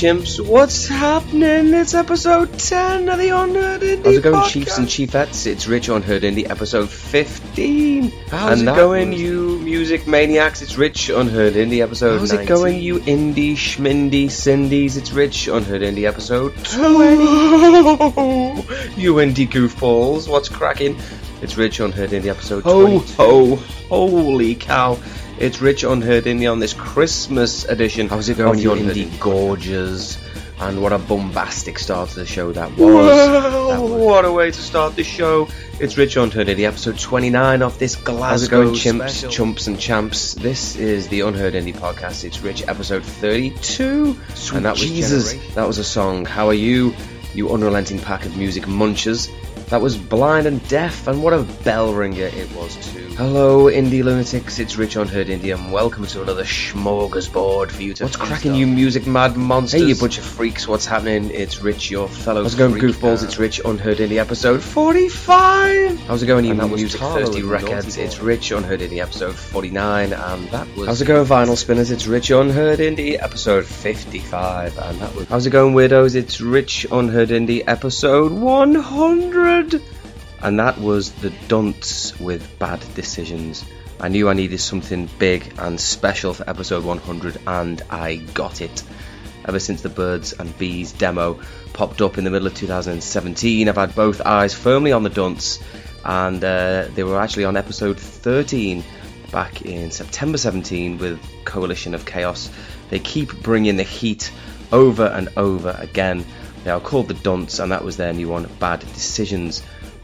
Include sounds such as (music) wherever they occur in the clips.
Chimps. What's happening? It's episode 10 of the Unheard Indie How's it going, podcast. Chiefs and Chiefettes? It's Rich on Unheard Indie, episode 15. How's And it going, was- you music maniacs? It's Rich on Unheard Indie, episode How's 19. it going, you indie schmindy cindies? It's Rich on Unheard Indie, episode 20. (laughs) you indie goofballs, what's cracking? It's Rich Unheard Indie, episode Ho, 22. ho, holy cow. It's Rich Unheard Indie on this Christmas edition. How's it going, of you the Unheard indie gorges? And what a bombastic start to the show that was. That was- what a way to start the show. It's Rich Unheard Indie, episode 29 of this Glasgow How's it going, chimps, special. chumps, and champs? This is the Unheard Indie podcast. It's Rich, episode 32. Sweet and that was Jesus. Jesus. That was a song. How are you, you unrelenting pack of music munchers? That was Blind and Deaf, and what a bell ringer it was too. Hello, indie lunatics. It's Rich Unheard Indie, and welcome to another smorgasbord for you to. What's cracking, you music mad monsters? Hey, you bunch of freaks, what's happening? It's Rich, your fellow How's it going, goofballs? It's Rich Unheard Indie, episode 45. How's it going, you And that was music thirsty with Naughty wreckheads? Boy. It's Rich Unheard Indie, episode 49, and that was. How's it going, vinyl spinners? It's Rich Unheard Indie, episode 55, and that was. How's it going, weirdos? It's Rich Unheard Indie, episode 100, and that was the Dunts with Bad Decisions. I knew I needed something big and special for episode 100, and I got it. Ever since the Birds and Bees demo popped up in the middle of 2017, I've had both eyes firmly on the Dunts, and uh, they were actually on episode 13 back in September 17 with Coalition of Chaos. They keep bringing the heat over and over again. They are called the Dunts, and that was their new one, Bad Decisions.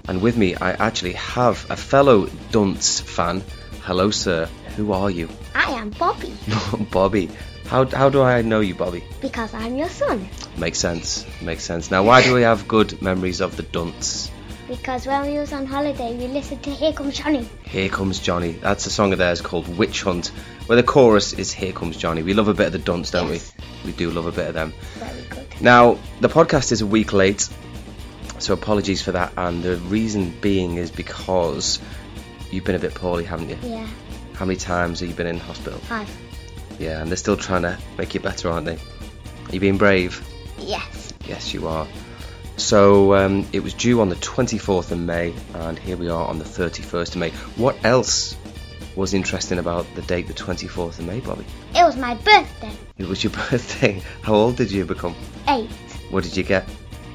And with me, I actually have a fellow Dunts fan. Hello, sir. Who are you? I am Bobby (laughs) Bobby. How, how do I know you, Bobby? because I'm your son. Makes sense. Makes sense. Now, why do we have good memories of the Dunts? Because when we was on holiday, we listened to Here Comes Johnny. Here Comes Johnny. That's a song of theirs called Witch Hunt, where the chorus is Here Comes Johnny. We love a bit of the Dunts, don't Yes. we? We do love a bit of them. Very good. Now, the podcast is a week late, so apologies for that. And the reason being is because you've been a bit poorly, haven't you? Yeah, How many times have you been in hospital? five. Yeah, and they're still trying to make you better, aren't they? Are you being brave? Yes. Yes, you are. So um, it was due on the 24th of May, and here we are on the 31st of May. What else was interesting about the date, the 24th of May, Bobby? It was my birthday. It was your (laughs) birthday. How old did you become? Eight. What did you get?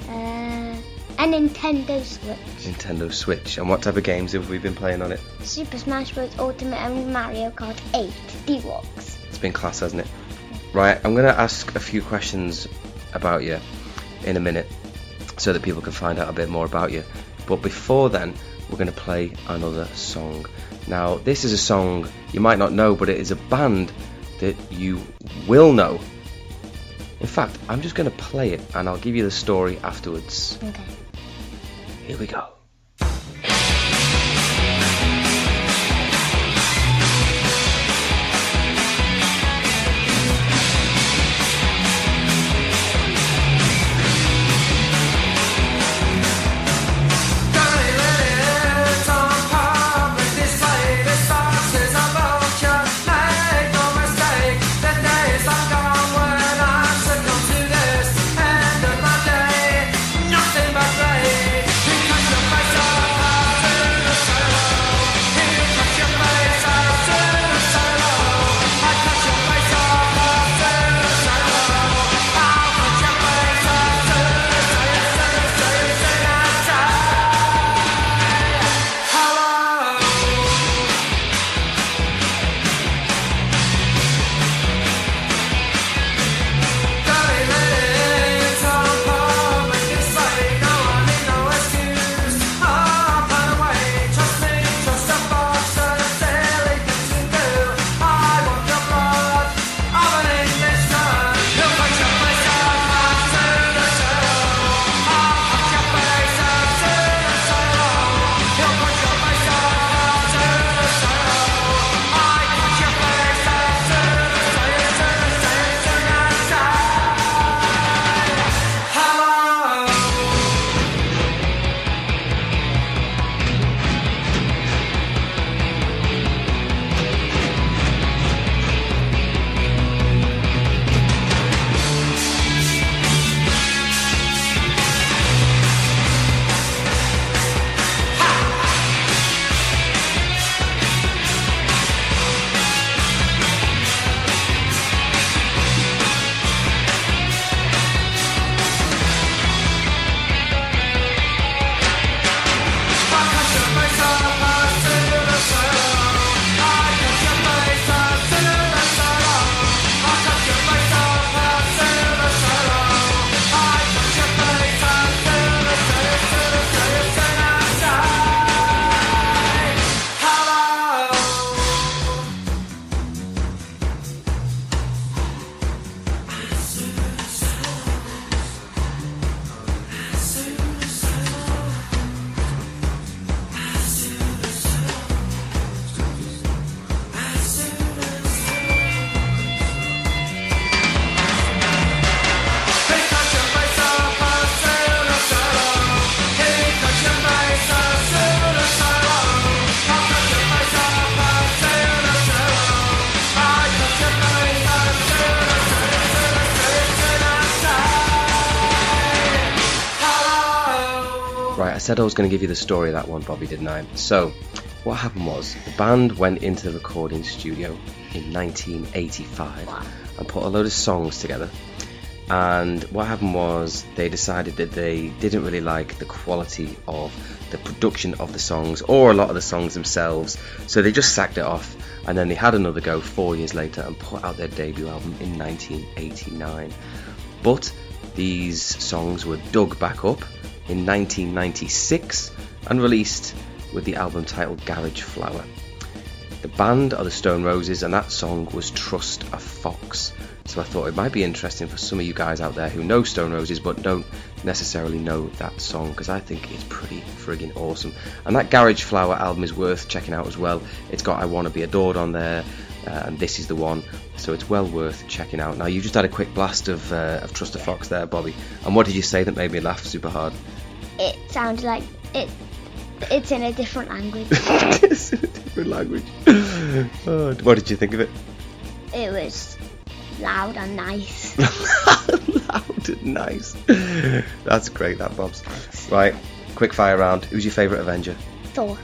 Uh, a Nintendo Switch. Nintendo Switch. And what type of games have we been playing on it? Super Smash Bros. Ultimate and Mario Kart 8 Deluxe. It's been class, hasn't it? Right, I'm going to ask a few questions about you in a minute so that people can find out a bit more about you. But before then, we're going to play another song. Now, this is a song you might not know, but it is a band that you will know. In fact, I'm just going to play it and I'll give you the story afterwards. Okay. Here we go. Said I was going to give you the story of that one, Bobby, didn't I? So, what happened was the band went into the recording studio in 1985 and put a load of songs together. And what happened was they decided that they didn't really like the quality of the production of the songs or a lot of the songs themselves, so they just sacked it off. And then they had another go four years later and put out their debut album in 1989. But these songs were dug back up in 1996 and released with the album titled Garage Flower. The band are the Stone Roses, and that song was Trust a Fox. So I thought it might be interesting for some of you guys out there who know Stone Roses but don't necessarily know that song because I think it's pretty friggin' awesome. And that Garage Flower album is worth checking out as well. It's got I Wanna Be Adored on there, uh, and this is the one, so it's well worth checking out. Now, you just had a quick blast of, uh, of Trust a Fox there, Bobby. And what did you say that made me laugh super hard? It sounded like it. It's in a different language. (laughs) it's in a different language. Oh, what did you think of it? it was loud and nice. (laughs) Loud and nice. That's great, that Bob's. Right, quick fire round. Who's your favourite Avenger? Thor,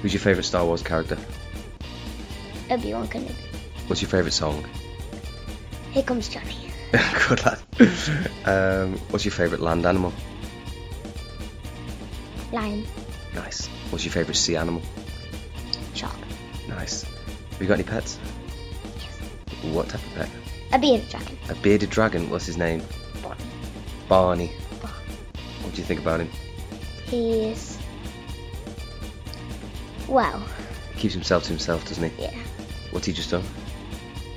Who's your favourite Star Wars character? Obi Wan Kenobi. What's your favourite song? Here comes Johnny. (laughs) Good lad. Um, what's your favourite land animal? Lion, Nice. What's your favourite sea animal? shark, Nice. Have you got any pets? Yes. What type of pet? a bearded dragon, A bearded dragon. What's his name? Bonnie. Barney. Barney. What do you think about him? He's well, He keeps himself to himself, doesn't he? yeah, What's he just done?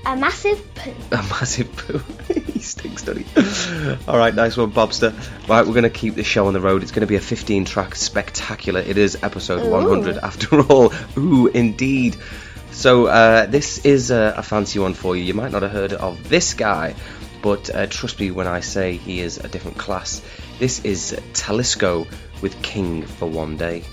A massive poo. A massive poo. (laughs) he stinks, doesn't he? All right, nice one, Bobster. Right, we're going to keep the show on the road. It's going to be a 15 track spectacular. It is episode Ooh. 100 after all. Ooh, indeed. So, uh, this is a, a fancy one for you. You might not have heard of this guy, but uh, trust me when I say he is a different class. This is Talisco with King for One Day.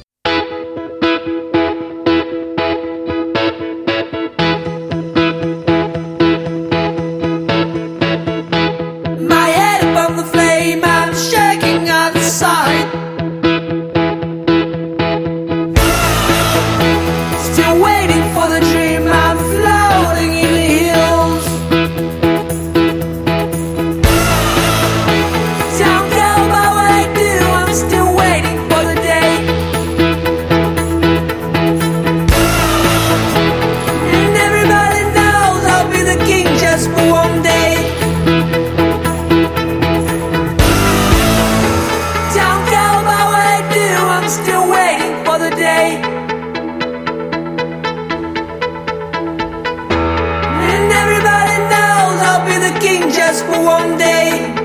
One day.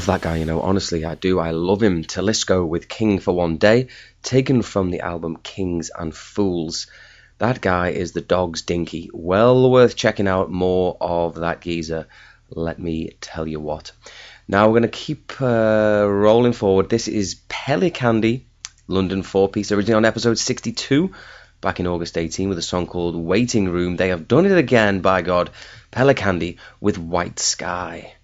Love that guy, you know, honestly, I do. I love him. Talisco with King for One Day, taken from the album Kings and Fools. That guy is the dog's dinky. Well worth checking out more of that geezer, let me tell you what. Now we're going to keep uh, rolling forward. This is Candy, London four piece, originally on episode 62 back in August 18 with a song called Waiting Room. They have done it again, by God. Candy with White Sky.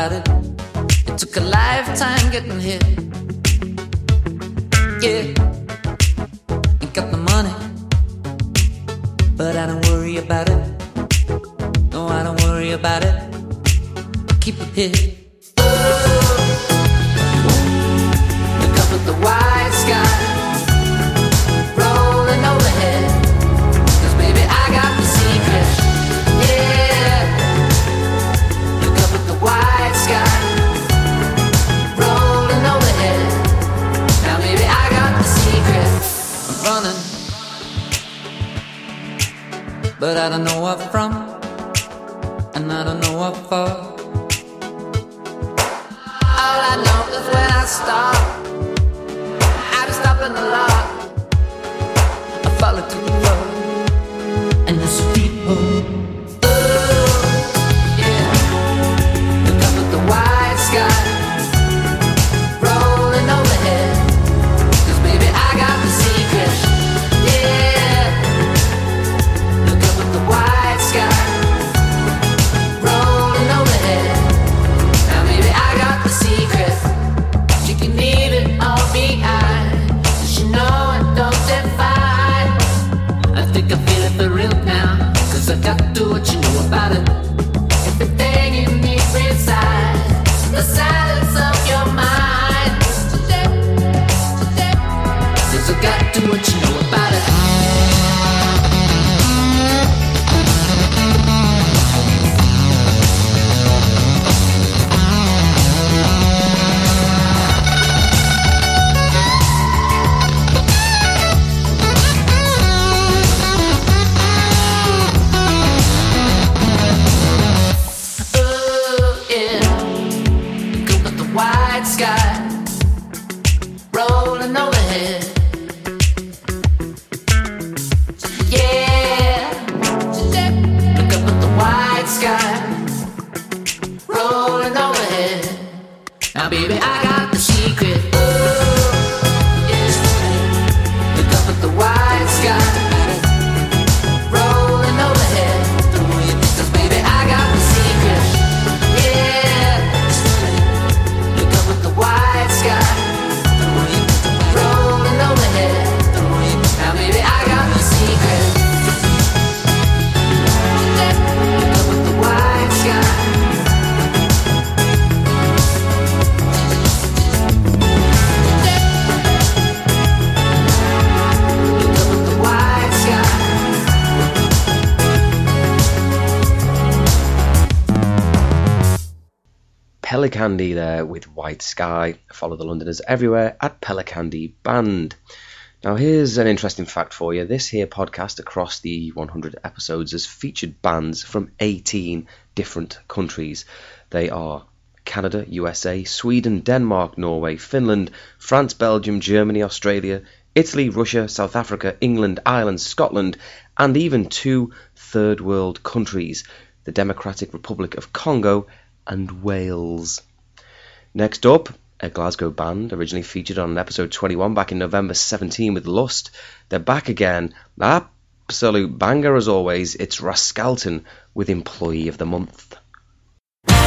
About it. It took a lifetime getting here. Yeah, ain't got the money, but I don't worry about it. No, I don't worry about it. I keep it here. Candy there with White Sky. Follow the Londoners everywhere at Pelicandy Band. Now, here's an interesting fact for you. This here podcast across the 100 episodes has featured bands from 18 different countries. They are Canada, USA, Sweden, Denmark, Norway, Finland, France, Belgium, Germany, Australia, Italy, Russia, South Africa, England, Ireland, Scotland, and even two third world countries the Democratic Republic of Congo and Wales. Next up, a Glasgow band, originally featured on episode 21 back in November 17 with Lust. They're back again. Absolute banger as always. It's Rascalton with Employee of the Month. I'm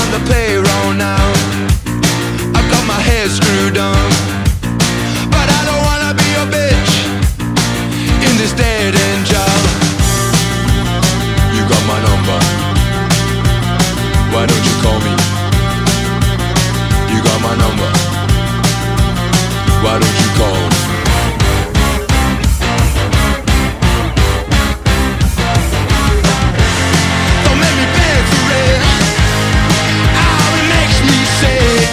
on the payroll now. I've got my hair screwed on. But I don't wanna be a bitch in this dead end job Why don't you call me? You got my number. Why don't you call? Don't make me beg for it. Oh, it makes me sick.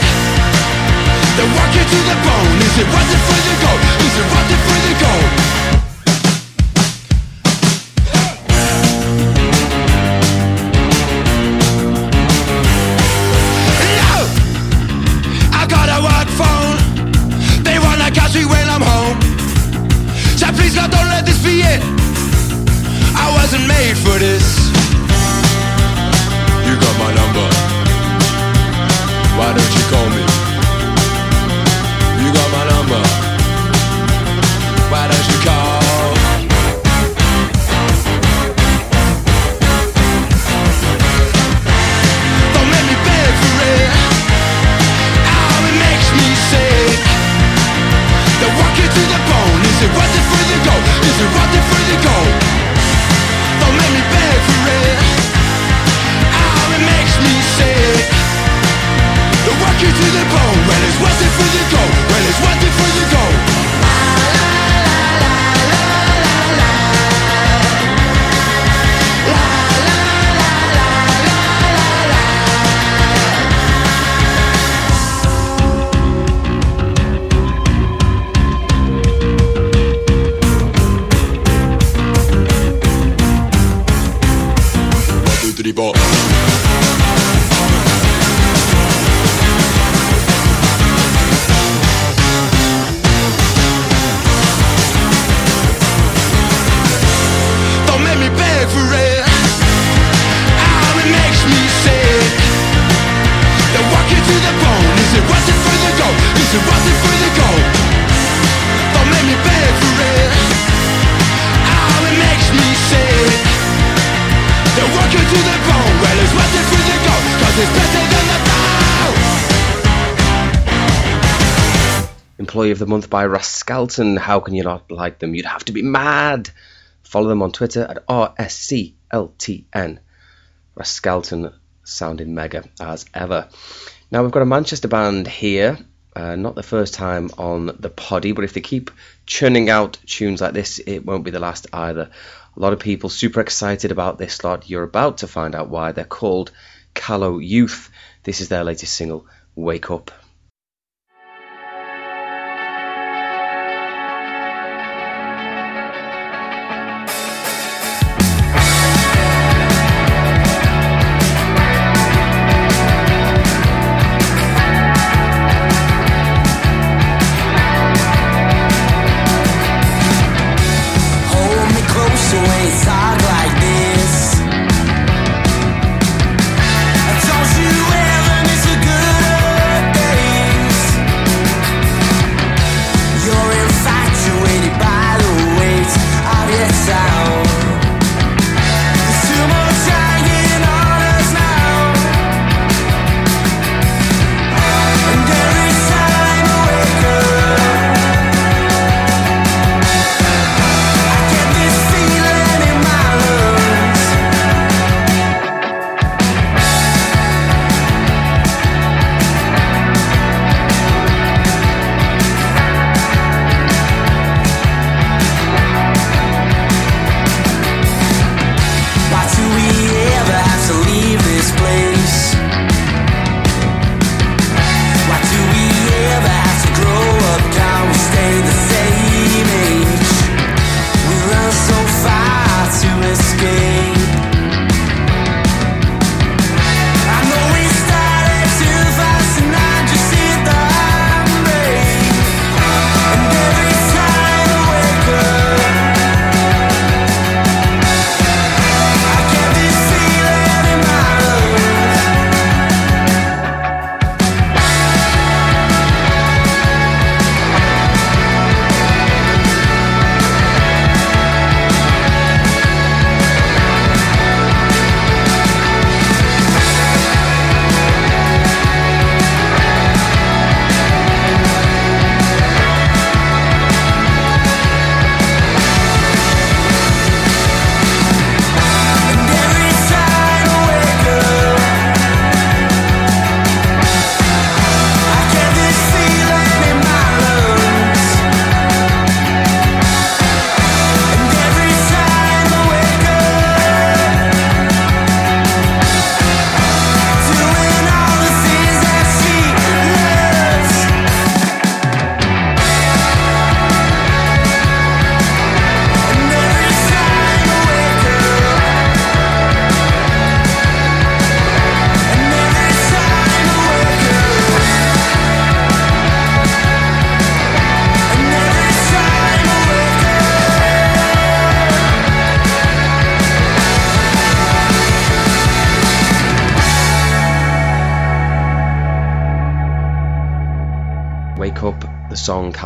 They're you to the bone. Is it worth it for the gold? Is it worth it for the gold? Employee of the Month by Rascalton. How can you not like them? You'd have to be mad. Follow them on Twitter at RSCLTN. Rascalton sounding mega as ever. Now we've got a Manchester band here. Uh, not the first time on the poddy, but if they keep churning out tunes like this, it won't be the last either. A lot of people super excited about this lot. You're about to find out why. They're called Callow Youth. This is their latest single, Wake Up.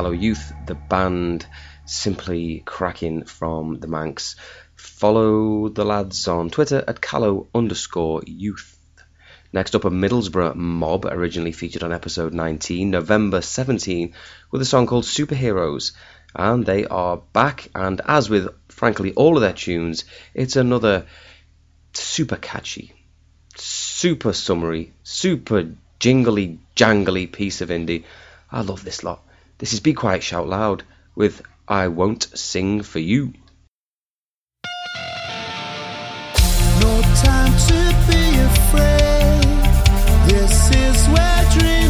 Callow Youth, the band simply cracking from the Manx. Follow the lads on Twitter at callow underscore youth. Next up, a Middlesbrough mob, originally featured on episode 19, November 17, with a song called Superheroes. And they are back, and as with, frankly, all of their tunes, it's another super catchy, super summery, super jingly jangly piece of indie. I love this lot. This is Be Quiet Shout Loud with I Won't Sing for You. No time to be afraid. This is where dreams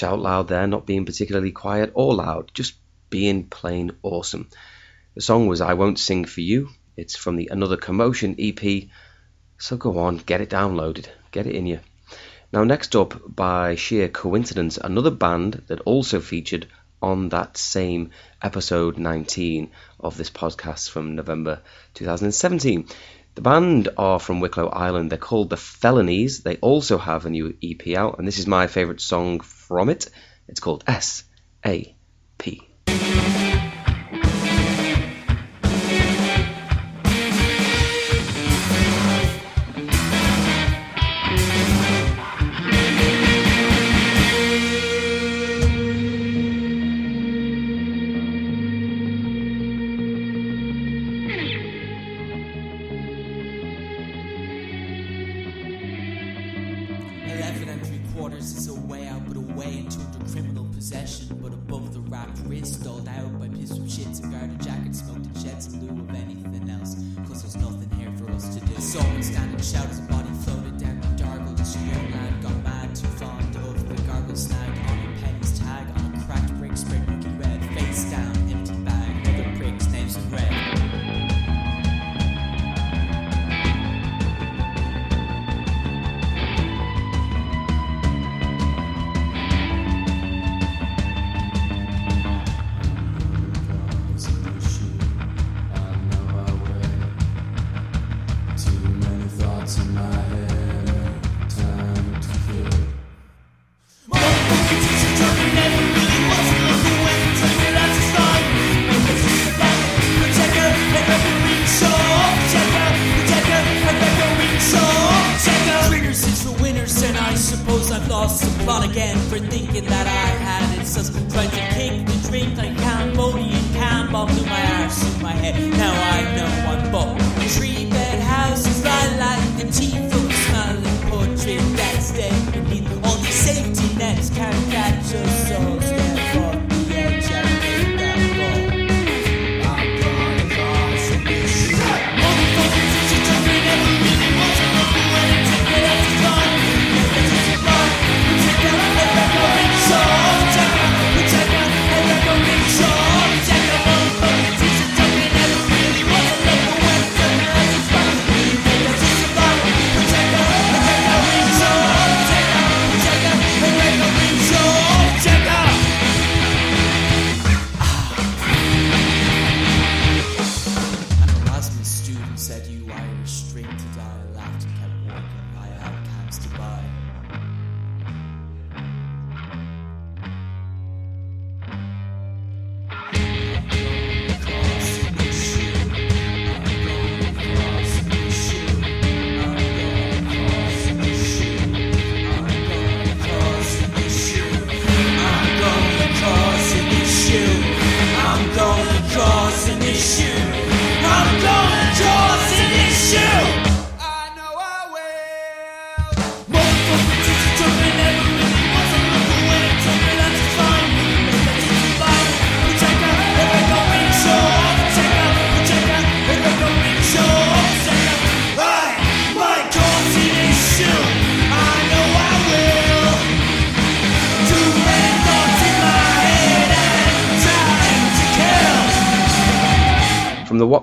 shout loud there, not being particularly quiet or loud, just being plain awesome. The song was I Won't Sing For You. It's from the Another Commotion EP. So go on, get it downloaded, get it in you. Now, next up, by sheer coincidence, another band that also featured on that same episode 19 of this podcast from November 2017. The band are from Wicklow Ireland. They're called The Felonies. They also have a new EP out, and this is my favourite song from it. It's called S A P.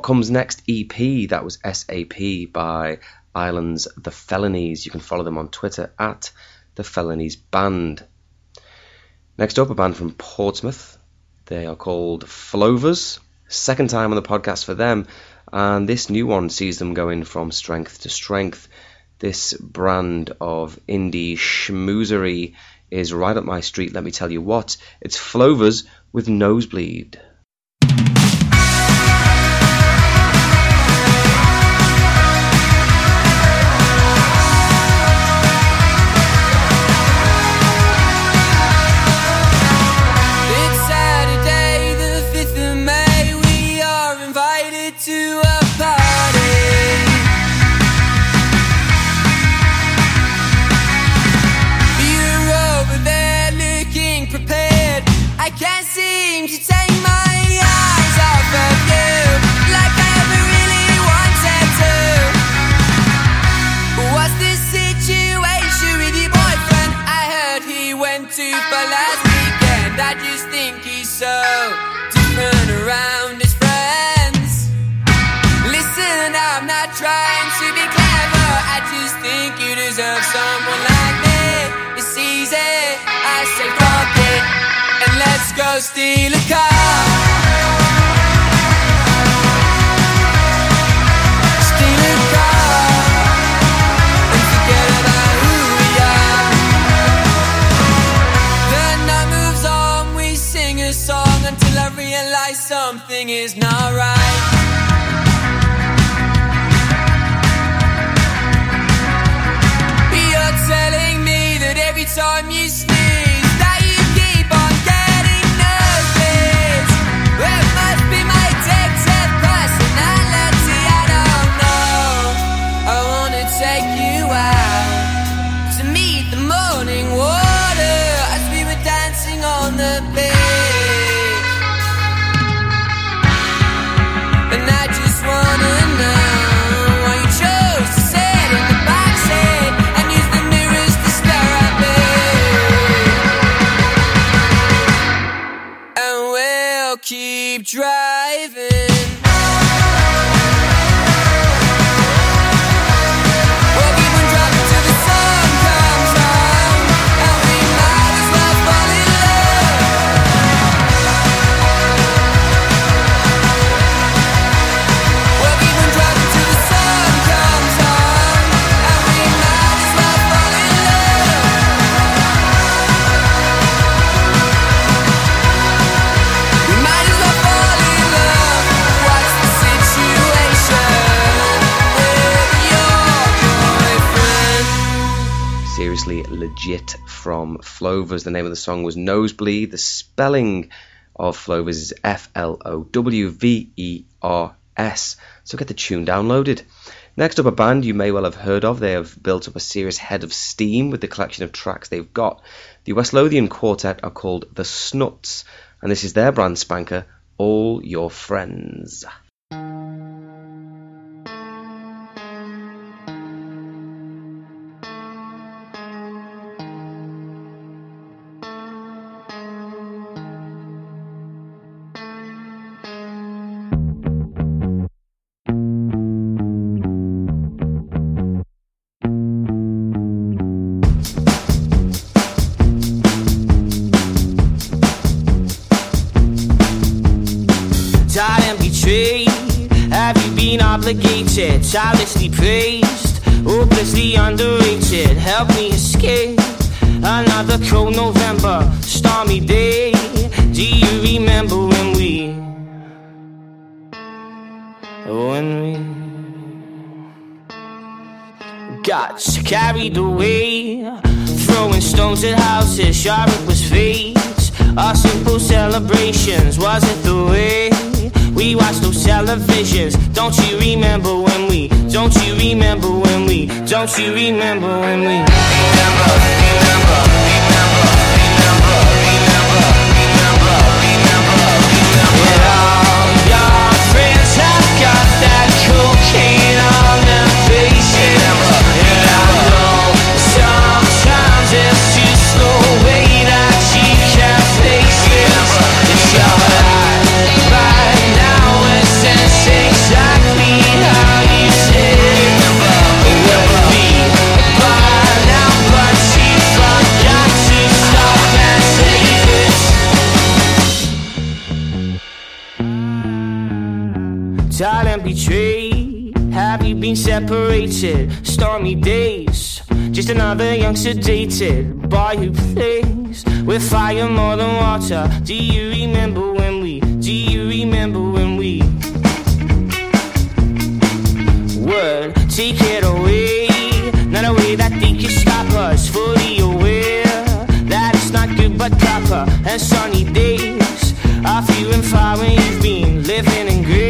Comes Next EP, that was SAP by Islands The Felonies. You can follow them on Twitter at The Felonies Band. Next up, a band from Portsmouth. They are called Flowvers. Second time on the podcast for them, and this new one sees them going from strength to strength. This brand of indie schmoozery is right up my street, let me tell you what. It's Flowvers with Nosebleed. is not Diving. from Flowvers. The name of the song was Nosebleed. The spelling of Flowvers is F L O W V E R S. So get the tune downloaded. Next up, a band you may well have heard of. They have built up a serious head of steam with the collection of tracks they've got. The West Lothian Quartet are called The Snuts, and this is their brand spanker, All Your Friends. childishly praised, hopelessly underrated. Help me escape another cold November, stormy day. Do you remember when we, when we got carried away, throwing stones at houses? Sure, it was fate. Our simple celebrations wasn't the way we watched televisions. Don't you remember when we? Don't you remember when we? Don't you remember when we? Remember, remember. betrayed? Have you been separated? Stormy days, just another young sedated by who plays with fire more than water. Do you remember when we? Do you remember when we? Word, take it away. Not a way that they can stop us. Fully aware that it's not good but proper and sunny days are few and far when you've been living in gray.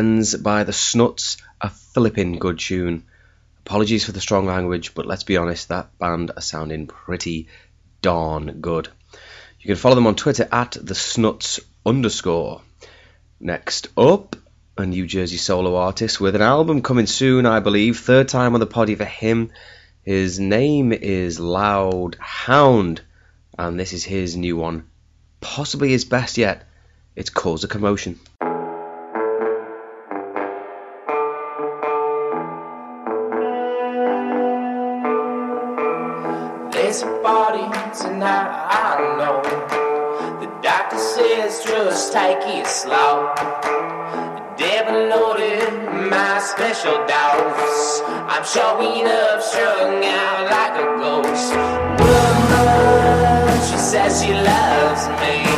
Friends by the Snuts, a flippin' good tune. Apologies for the strong language, but let's be honest, that band are sounding pretty darn good. You can follow them on Twitter at the Snuts underscore. Next up, a New Jersey solo artist with an album coming soon, I believe. Third time on the poddy for him. His name is Loud Hound, and this is his new one. Possibly his best yet. It's Cause a Commotion. Just take it slow. Devil loaded my special dose. I'm showing up, strung out like a ghost. Woman, she says she loves me.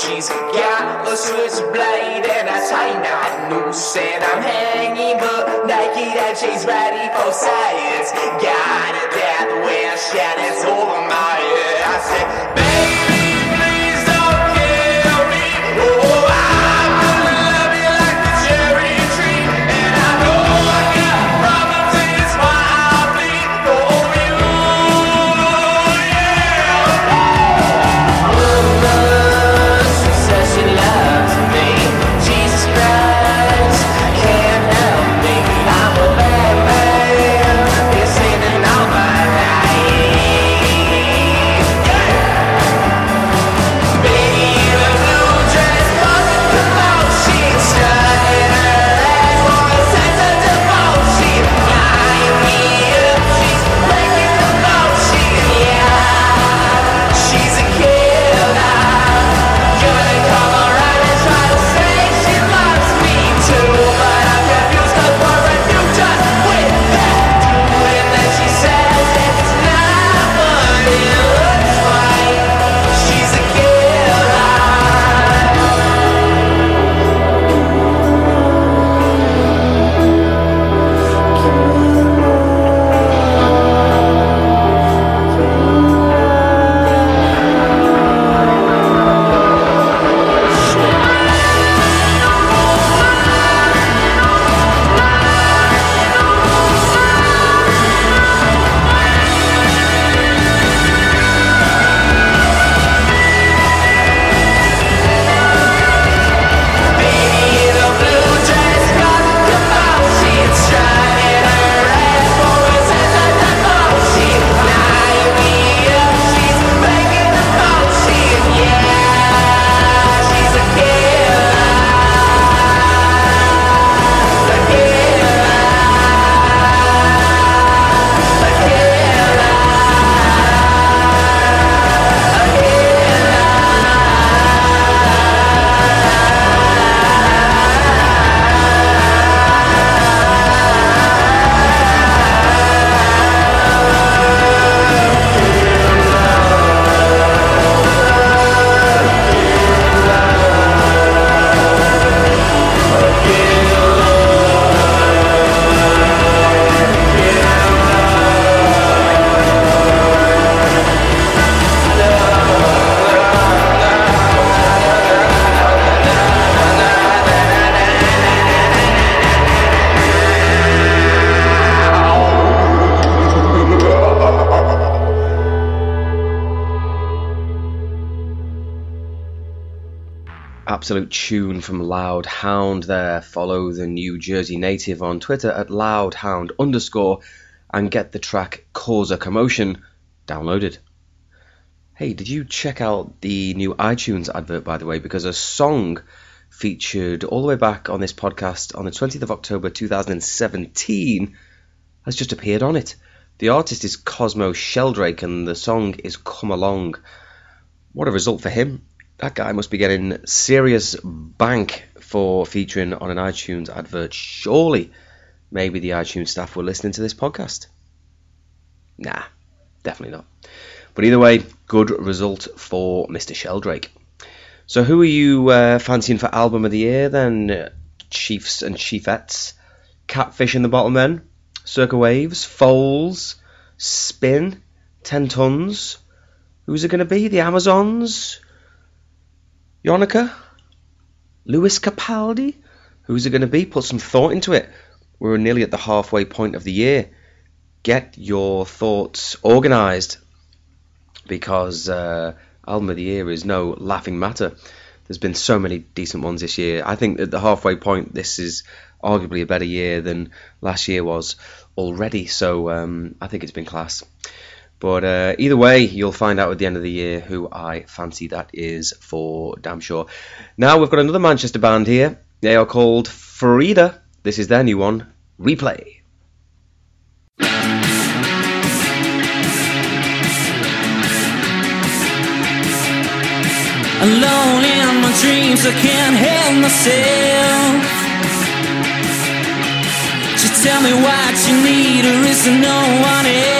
She's got a switchblade and a knot noose. And I'm hanging but naked and she's ready for science. Got a death wish and it's over my head. I said, baby, absolute tune from Loud Hound there. Follow the New Jersey native on Twitter at loudhound underscore and get the track Cause a Commotion downloaded. Hey, did you check out the new iTunes advert, by the way? Because a song featured all the way back on this podcast on the 20th of October 2017 has just appeared on it. The artist is Cosmo Sheldrake and the song is Come Along. What a result for him. That guy must be getting serious bank for featuring on an iTunes advert. Surely, maybe the iTunes staff were listening to this podcast. Nah, definitely not. But either way, good result for Mr. Sheldrake. So, who are you uh, fancying for album of the year then, Chiefs and Chiefettes? Catfish and the Bottlemen, Circa Waves, Foals, Spin, Ten Tonnes. Who's it going to be? The Amazons? Yonaka? Lewis Capaldi? Who's it going to be? Put some thought into it. We're nearly at the halfway point of the year. Get your thoughts organised because uh, album of the year is no laughing matter. There's been so many decent ones this year. I think at the halfway point, this is arguably a better year than last year was already. So um, I think it's been class. But uh, either way, you'll find out at the end of the year who I fancy that is for damn sure. Now we've got another Manchester band here. They are called Frida. This is their new one, Replay. Alone in my dreams, I can't help myself. Just tell me what you need, or is there no one else?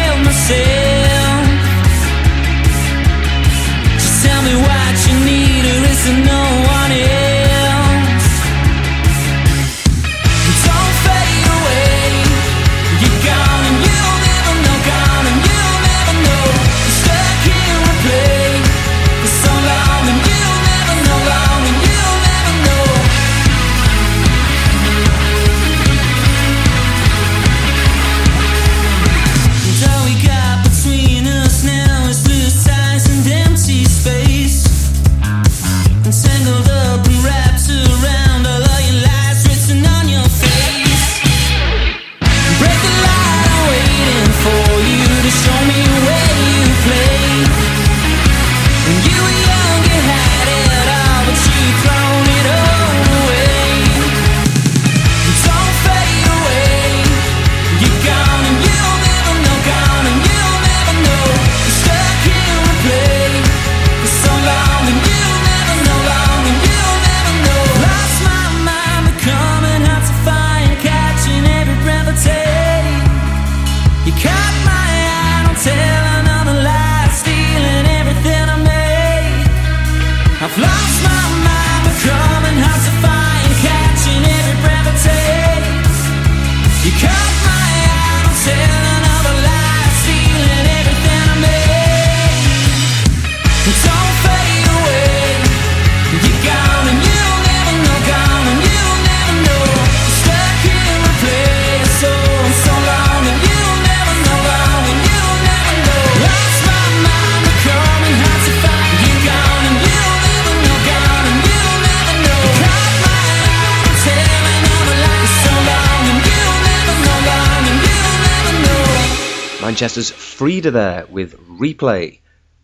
Manchester's Frida there with Replay.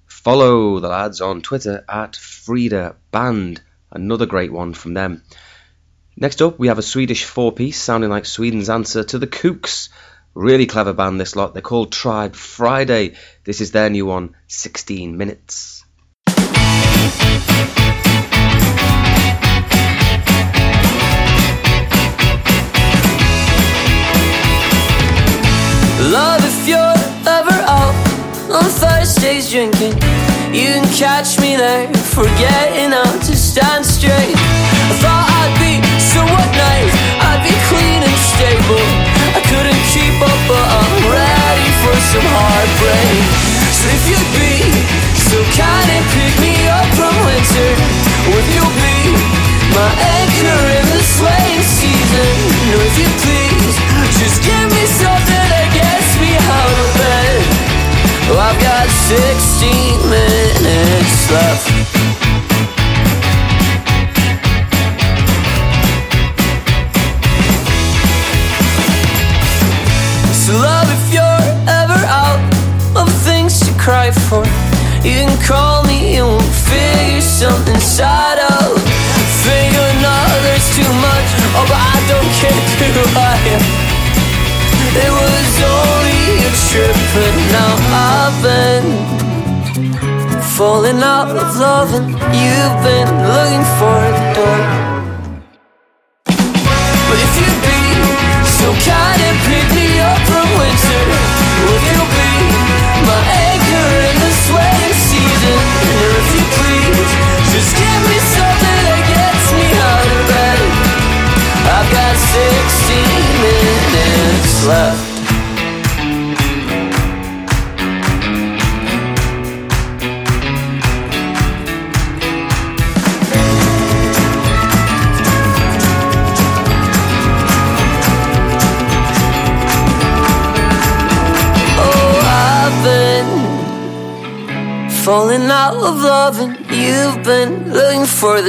Follow the lads on Twitter at Frida Band. Another great one from them. Next up, we have a Swedish four piece sounding like Sweden's answer to the Kooks. Really clever band, this lot. They're called Tribe Friday. This is their new one, 16 Minutes. Love, on Thursdays drinking, you can catch me there, forgetting how to stand straight. I thought I'd be so what night, I'd be clean and stable. I couldn't keep up, but I'm ready for some heartbreak. So if you'd be so kind and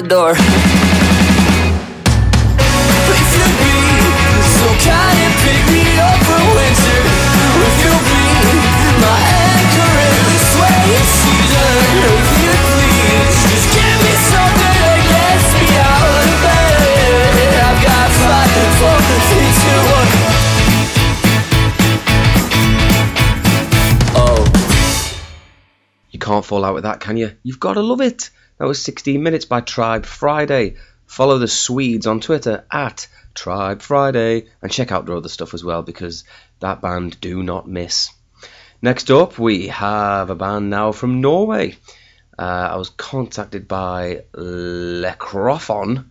door. Be, so kind and pick me up winter. If you be my anchor in season, if you please, just give me something that me out of bed. I've got five, four, three, two, one. Oh. You can't fall out with that, can you? You've got to love it. That was 16 Minutes by Tribe Friday. Follow the Swedes on Twitter at Tribe Friday and check out their other stuff as well because that band do not miss. Next up, we have a band now from Norway. Uh, I was contacted by Lecrofon.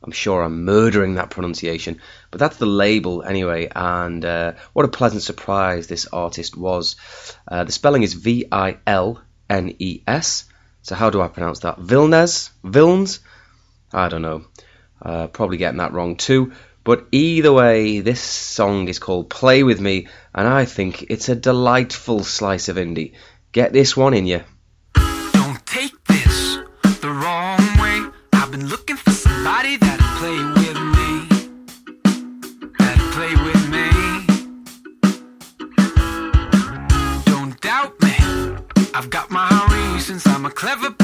I'm sure I'm murdering that pronunciation, but that's the label anyway. And uh, what a pleasant surprise this artist was. Uh, the spelling is V I L N E S, so how do I pronounce that? Vilnes? Vilnes? I don't know. Uh, probably getting that wrong too. But either way, this song is called Play With Me, and I think it's a delightful slice of indie. Get this one in you. clever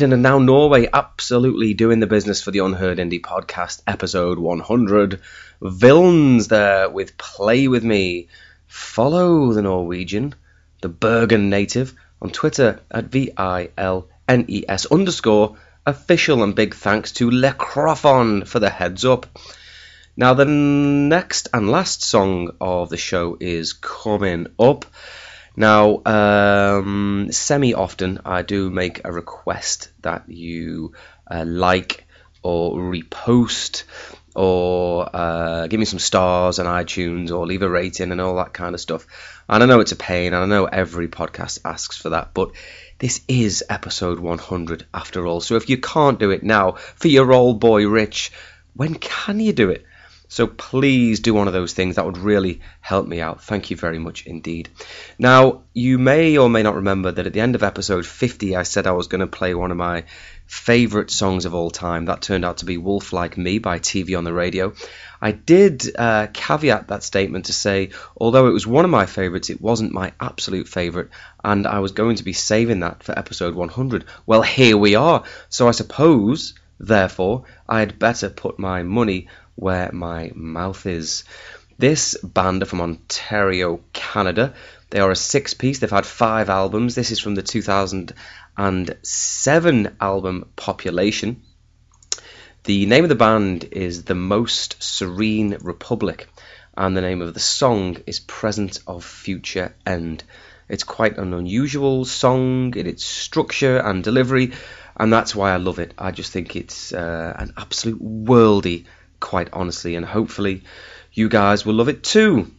Sweden and now Norway absolutely doing the business for the Unheard Indie podcast, episode 100. Vilnes there with Play With Me. Follow the Norwegian, the Bergen native, on Twitter at V I L N E S underscore official and big thanks to Lecrophon for the heads up. Now, the next and last song of the show is coming up. Now, um, semi often I do make a request that you uh, like or repost or uh, give me some stars on iTunes or leave a rating and all that kind of stuff. And I know it's a pain, and I know every podcast asks for that, but this is episode 100 after all. So if you can't do it now for your old boy Rich, when can you do it? So please do one of those things. That would really help me out. Thank you very much indeed. Now, you may or may not remember that at the end of episode 50, I said I was going to play one of my favourite songs of all time. That turned out to be Wolf Like Me by TV on the Radio. I did uh, caveat that statement to say, although it was one of my favourites, it wasn't my absolute favourite, and I was going to be saving that for episode 100. Well, here we are. So I suppose, therefore, I had better put my money where my mouth is. This band are from Ontario, Canada. They are a six piece. They've had five albums. This is from the 2007 album Population. The name of the band is The Most Serene Republic, and the name of the song is Present of Future End. It's quite an unusual song in its structure and delivery, and that's why I love it. I just think it's uh, an absolute worldy quite honestly, and hopefully you guys will love it too.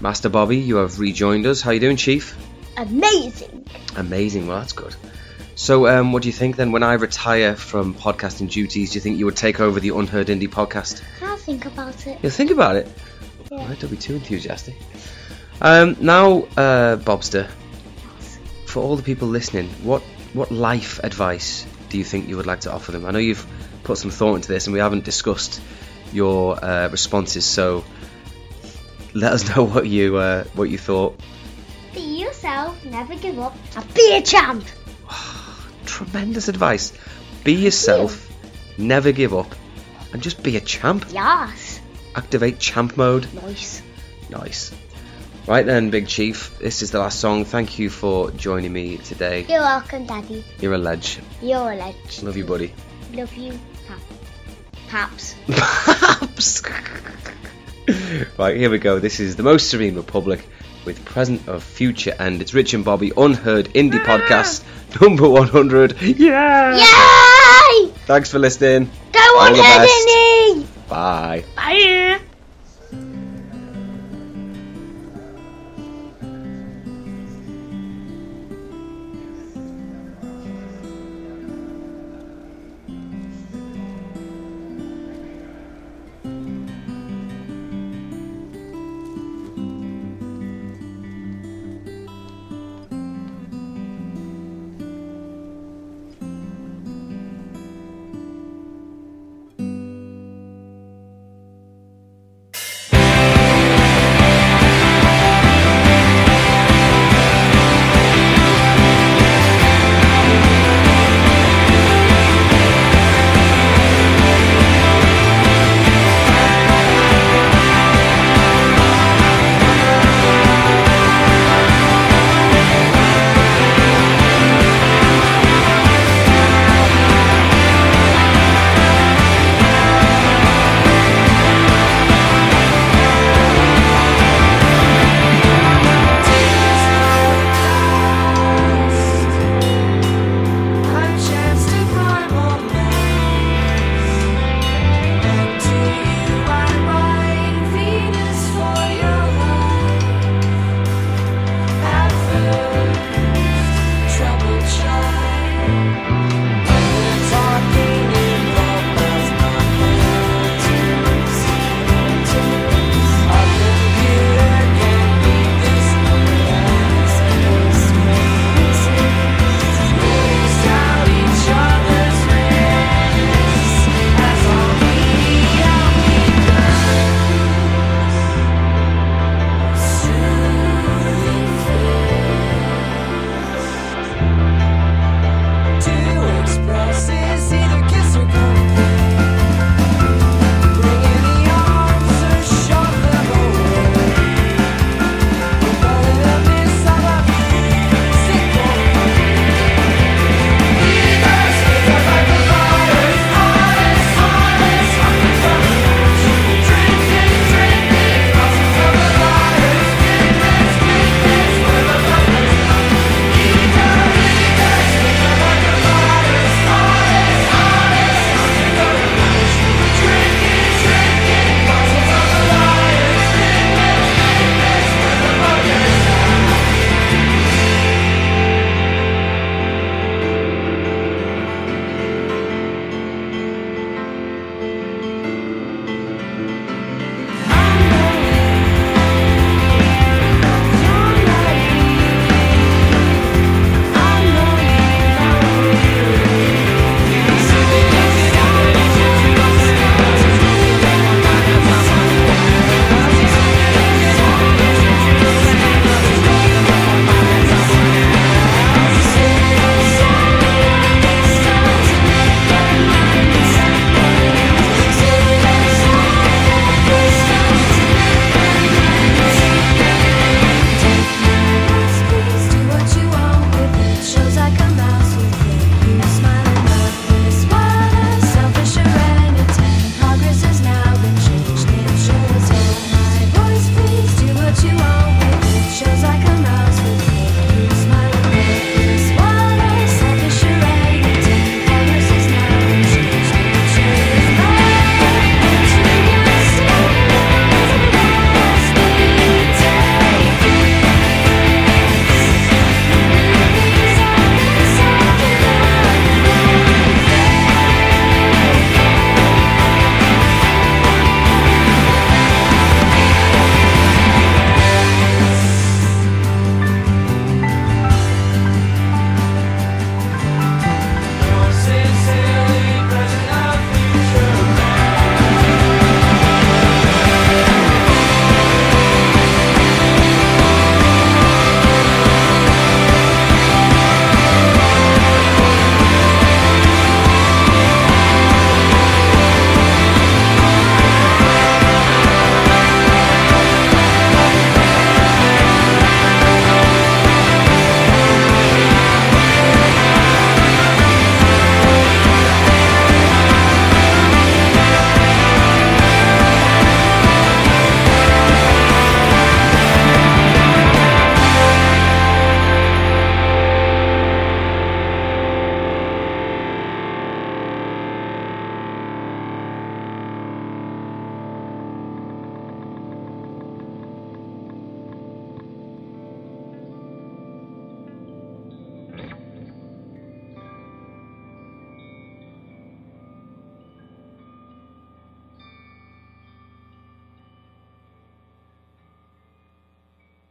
Master Bobby, you have rejoined us. How you doing, Chief? Amazing. Amazing. Well, that's good. So, um, what do you think then? When I retire from podcasting duties, do you think you would take over the Unheard Indie podcast? I'll think about it. You'll think about it. Yeah. Right, don't be too enthusiastic. Um, now, uh, Bobster, for all the people listening, what what life advice do you think you would like to offer them? I know you've put some thought into this, and we haven't discussed your uh, responses. So let us know what you uh, what you thought. Be yourself, never give up, and be a champ. (sighs) Tremendous advice. Be yourself, never give up, and just be a champ. Yes. Activate champ mode. Nice. Nice. Right then, Big Chief. This is the last song. Thank you for joining me today. You're welcome, Daddy. You're a ledge. You're a legend. Love you, buddy. Love you, Pap. Paps. Perhaps. right, here we go. This is the most serene republic with present of future end it's Rich and Bobby unheard indie ah. podcast number 100. Yeah! Yay! Thanks for listening. Go on, best. Bye. Bye.